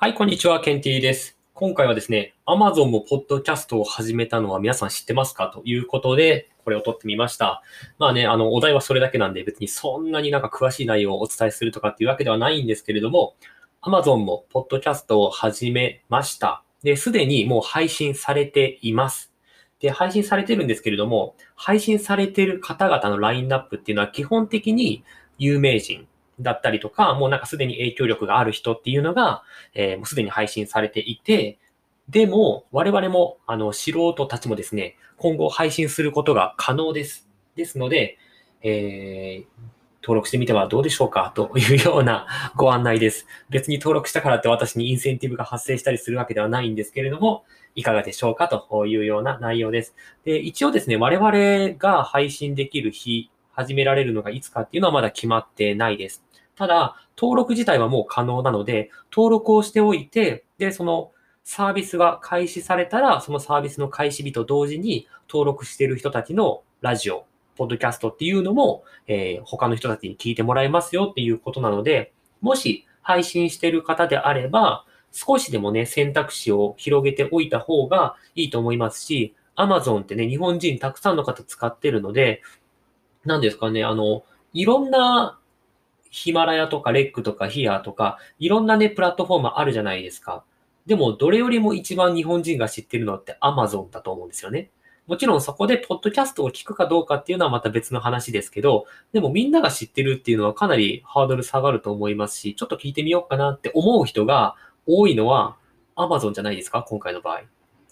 はい、こんにちは、ケンティーです。今回はですね、Amazon もポッドキャストを始めたのは皆さん知ってますか？ということで、これを撮ってみました。まあね、あの、お題はそれだけなんで別にそんなになんか詳しい内容をお伝えするとかっていうわけではないんですけれども、Amazon もポッドキャストを始めました。で、すでにもう配信されています。で、配信されてるんですけれども、配信されてる方々のラインナップっていうのは基本的に有名人だったりとか、もうなんかすでに影響力がある人っていうのが、えーもうすでに配信されていて、でも、我々も、あの、素人たちもですね、今後配信することが可能です。ですので、えー登録してみてはどうでしょうかというようなご案内です。別に登録したからって私にインセンティブが発生したりするわけではないんですけれども、いかがでしょうかというような内容です。で、一応ですね、我々が配信できる日、始められるのがいつかっていうのはまだ決まってないです。ただ、登録自体はもう可能なので、登録をしておいて、で、そのサービスが開始されたら、そのサービスの開始日と同時に登録している人たちのラジオ、ポッドキャストっていうのも、えー他の人たちに聞いてもらえますよっていうことなので、もし配信してる方であれば、少しでもね、選択肢を広げておいた方がいいと思いますし、Amazon ってね、日本人たくさんの方使ってるので、なんですかね、あの、いろんなヒマラヤとかレックとかヒアとか、いろんなね、プラットフォームあるじゃないですか。でも、どれよりも一番日本人が知ってるのって Amazon だと思うんですよね。もちろんそこでポッドキャストを聞くかどうかっていうのはまた別の話ですけど、でもみんなが知ってるっていうのはかなりハードル下がると思いますし、ちょっと聞いてみようかなって思う人が多いのは Amazon じゃないですか、今回の場合。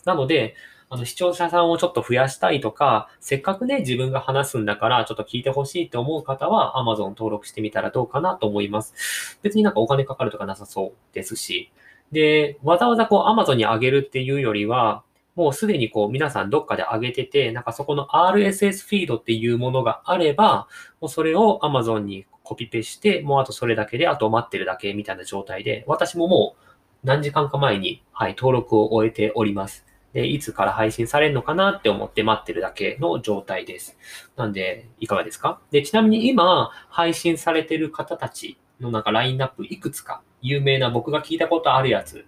なので、あの視聴者さんをちょっと増やしたいとか、せっかくね、自分が話すんだから、ちょっと聞いてほしいって思う方は Amazon 登録してみたらどうかなと思います。別になんかお金かかるとかなさそうですし。で、わざわざこう Amazon に上げるっていうよりは、もうすでにこう皆さんどっかで上げてて、なんかそこの RSS フィードっていうものがあれば、もうそれを Amazon にコピペして、もうあとそれだけで、あと待ってるだけみたいな状態で、私ももう何時間か前に、はい、登録を終えております。で、いつから配信されるのかなって思って待ってるだけの状態です。なんで、いかがですか？で、ちなみに今、配信されてる方たちのなんかラインナップいくつか、有名な僕が聞いたことあるやつ、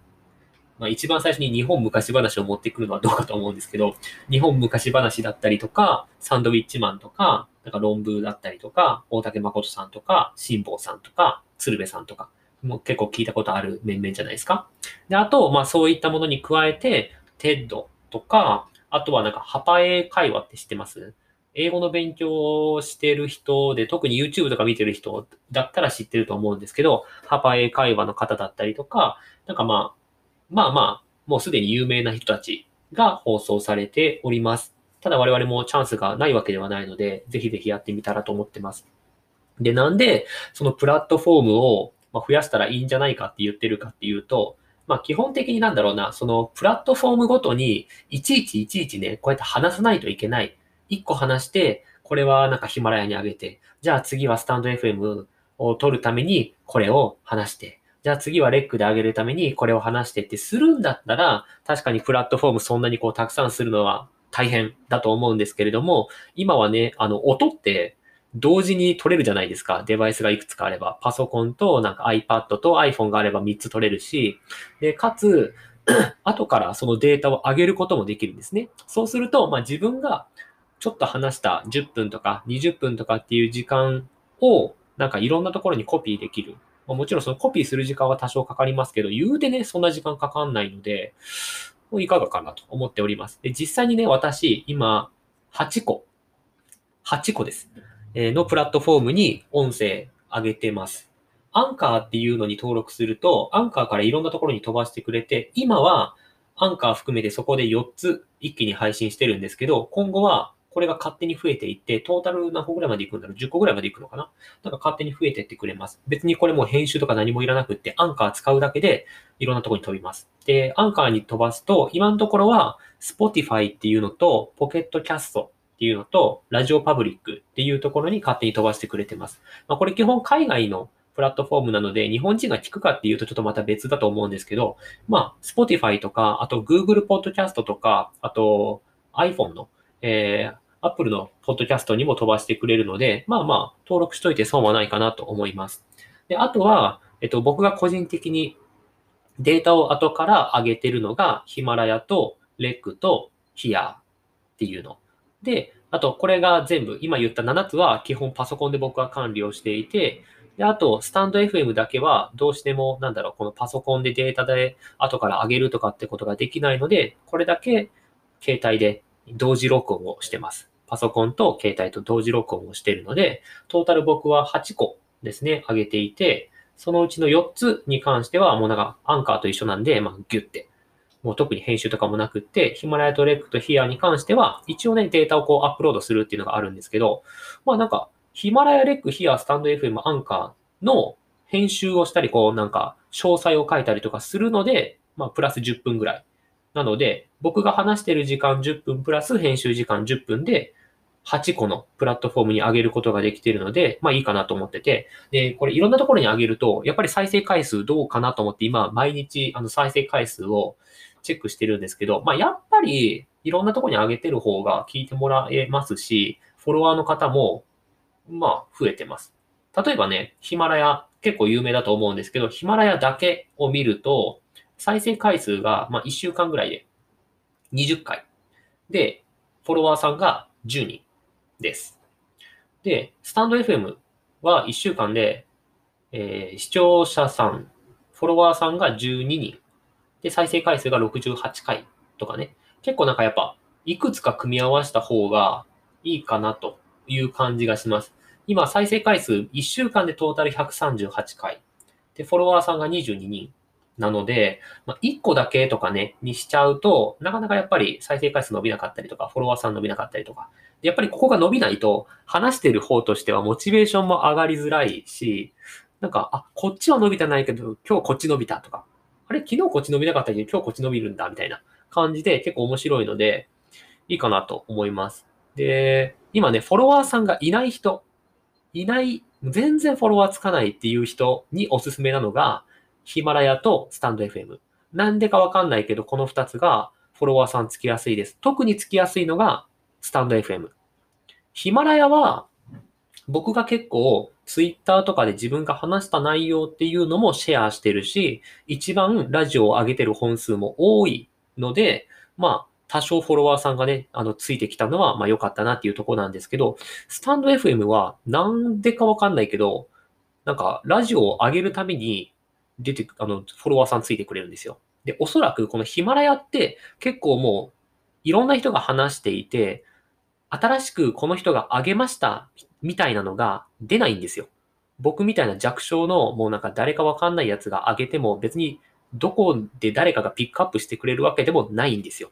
まあ一番最初に日本昔話を持ってくるのはどうかと思うんですけど、日本昔話だったりとか、サンドウィッチマンとか、なんか論文だったりとか、大竹誠さんとか、辛坊さんとか、鶴瓶さんとか、もう結構聞いたことある面々じゃないですか？で、あと、まあそういったものに加えて、 TED とか、あとはなんか Hapa 英会話って知ってます？英語の勉強をしてる人で、特に YouTube とか見てる人だったら知ってると思うんですけど、 Hapa 英会話の方だったりとか、なんかまあ、まあまあ、もうすでに有名な人たちが放送されております。ただ我々もチャンスがないわけではないので、ぜひぜひやってみたらと思ってます。で、なんで、そのプラットフォームを増やしたらいいんじゃないかって言ってるかっていうと、まあ基本的になんだろうな、そのプラットフォームごとにいちいちいちいちね、こうやって話さないといけない。一個話して、これはなんかヒマラヤに上げて、じゃあ次はスタンド FM を取るためにこれを話して、じゃあ次はレックで上げるためにこれを話してってするんだったら、確かにプラットフォームそんなにこうたくさんするのは大変だと思うんですけれども、今はね、あの音って同時に取れるじゃないですか。デバイスがいくつかあれば。パソコンとなんか iPad と iPhone があれば3つ取れるし、で、かつ、後からそのデータを上げることもできるんですね。そうすると、まあ自分がちょっと話した10分とか20分とかっていう時間をなんかいろんなところにコピーできる。まあもちろんそのコピーする時間は多少かかりますけど、言うてね、そんな時間かかんないので、もういかがかなと思っております。で、実際にね、私、今、8個、8個です。えのプラットフォームに音声上げてます。アンカーっていうのに登録すると、アンカーからいろんなところに飛ばしてくれて、今はアンカー含めてそこで4つ一気に配信してるんですけど、今後はこれが勝手に増えていって、トータル何個ぐらいまでいくんだろう ?10 個ぐらいまでいくのかな？なんか勝手に増えてってくれます。別にこれも編集とか何もいらなくって、アンカー使うだけでいろんなところに飛びます。で、アンカーに飛ばすと、今のところは Spotify っていうのと、ポケットキャストっていうのと、ラジオパブリックっていうところに勝手に飛ばしてくれてます。まあ、これ基本海外のプラットフォームなので、日本人が聞くかっていうとちょっとまた別だと思うんですけど、まあ、Spotify とか、あと Google Podcast とか、あと iPhone の、えー、Apple の Podcast にも飛ばしてくれるので、まあまあ、登録しといて損はないかなと思います。で、あとは、えっと、僕が個人的にデータを後から上げてるのがヒマラヤとレックとヒアっていうの。で、あとこれが全部、今言った7つは基本パソコンで僕は管理をしていて、で、あと、スタンド FM だけは、どうしても、なんだろう、このパソコンでデータで後から上げるとかってことができないので、これだけ携帯で同時録音をしてます。パソコンと携帯と同時録音をしているので、トータル僕は8個ですね、上げていて、そのうちの4つに関しては、もうなんか、アンカーと一緒なんで、まあ、ギュって、もう特に編集とかもなくって、ヒマラヤとレックとヒアに関しては、一応ね、データをこうアップロードするっていうのがあるんですけど、まあなんか、ヒマラヤ、レック、ヒア、スタンド FM、アンカーの編集をしたり、こうなんか、詳細を書いたりとかするので、まあ、プラス10分ぐらい。なので、僕が話してる時間10分プラス編集時間10分で、8個のプラットフォームに上げることができているので、まあいいかなと思ってて、で、これいろんなところに上げると、やっぱり再生回数どうかなと思って今毎日あの再生回数をチェックしてるんですけど、まあやっぱりいろんなところに上げてる方が聞いてもらえますし、フォロワーの方もまあ、増えてます。例えばね、ヒマラヤ、結構有名だと思うんですけど、ヒマラヤだけを見ると、再生回数が、まあ、1週間ぐらいで20回。で、フォロワーさんが10人です。で、スタンド FM は1週間で、えー、視聴者さん、フォロワーさんが12人。で、再生回数が68回とかね。結構なんかやっぱ、いくつか組み合わせた方がいいかなという感じがします。今、再生回数1週間でトータル138回。で、フォロワーさんが22人。なので、まあ、1個だけとかね、にしちゃうと、なかなかやっぱり再生回数伸びなかったりとか、フォロワーさん伸びなかったりとか。やっぱりここが伸びないと、話してる方としてはモチベーションも上がりづらいし、なんか、あ、こっちは伸びてないけど、今日こっち伸びたとか、あれ、昨日こっち伸びなかったけど、今日こっち伸びるんだ、みたいな感じで結構面白いので、いいかなと思います。で、今ね、フォロワーさんがいない人、いない、全然フォロワーつかないっていう人におすすめなのが、ヒマラヤとスタンド FM。なんでかわかんないけど、この2つがフォロワーさんつきやすいです。特につきやすいのがスタンド FM。ヒマラヤは、僕が結構ツイッターとかで自分が話した内容っていうのもシェアしてるし、一番ラジオを上げてる本数も多いので、まあ、多少フォロワーさんがね、あの、ついてきたのは、まあ良かったなっていうとこなんですけど、スタンド FM はなんでかわかんないけど、なんか、ラジオを上げるために出て、あの、フォロワーさんついてくれるんですよ。で、おそらくこのヒマラヤって結構もう、いろんな人が話していて、新しくこの人が上げましたみたいなのが出ないんですよ。僕みたいな弱小のもうなんか誰かわかんないやつが上げても別にどこで誰かがピックアップしてくれるわけでもないんですよ。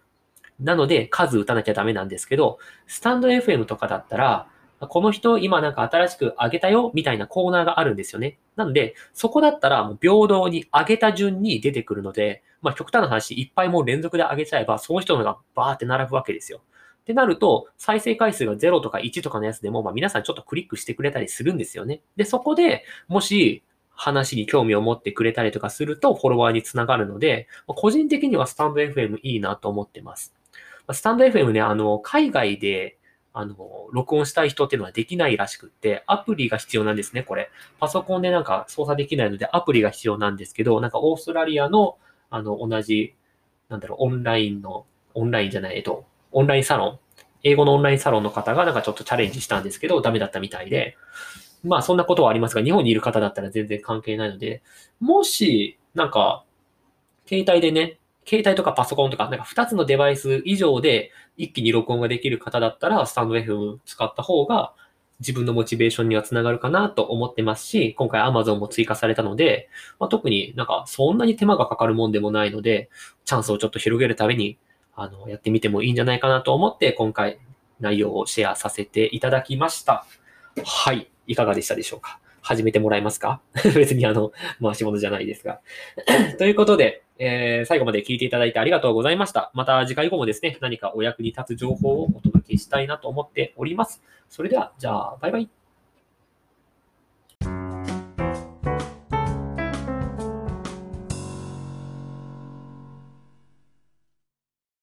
なので、数打たなきゃダメなんですけど、スタンド FM とかだったら、この人今なんか新しく上げたよみたいなコーナーがあるんですよね。なので、そこだったらもう平等に上げた順に出てくるので、まあ極端な話、いっぱいもう連続で上げちゃえば、その人のがバーって並ぶわけですよ。ってなると、再生回数が0とか1とかのやつでも、まあ皆さんちょっとクリックしてくれたりするんですよね。で、そこでもし話に興味を持ってくれたりとかすると、フォロワーにつながるので、個人的にはスタンド FM いいなと思ってます。スタンド FM ね、あの、海外で、あの、録音したい人っていうのはできないらしくって、アプリが必要なんですね、これ。パソコンでなんか操作できないのでアプリが必要なんですけど、なんかオーストラリアの、あの、同じ、なんだろう、オンラインの、オンラインじゃない、えっと、オンラインサロン、英語のオンラインサロンの方がなんかちょっとチャレンジしたんですけど、ダメだったみたいで、まあそんなことはありますが、日本にいる方だったら全然関係ないので、もし、なんか、携帯でね、携帯とかパソコンとか、なんか2つのデバイス以上で一気に録音ができる方だったら、スタンド FM 使った方が自分のモチベーションにはつながるかなと思ってますし、今回 Amazon も追加されたので、まあ、特になんかそんなに手間がかかるもんでもないので、チャンスをちょっと広げるために、あの、やってみてもいいんじゃないかなと思って、今回内容をシェアさせていただきました。はい。いかがでしたでしょうか？始めてもらえますか？別にあの、回し物じゃないですが。ということで、えー、最後まで聞いていただいてありがとうございました。また次回以降もですね、何かお役に立つ情報をお届けしたいなと思っております。それでは、じゃあ、バイバイ。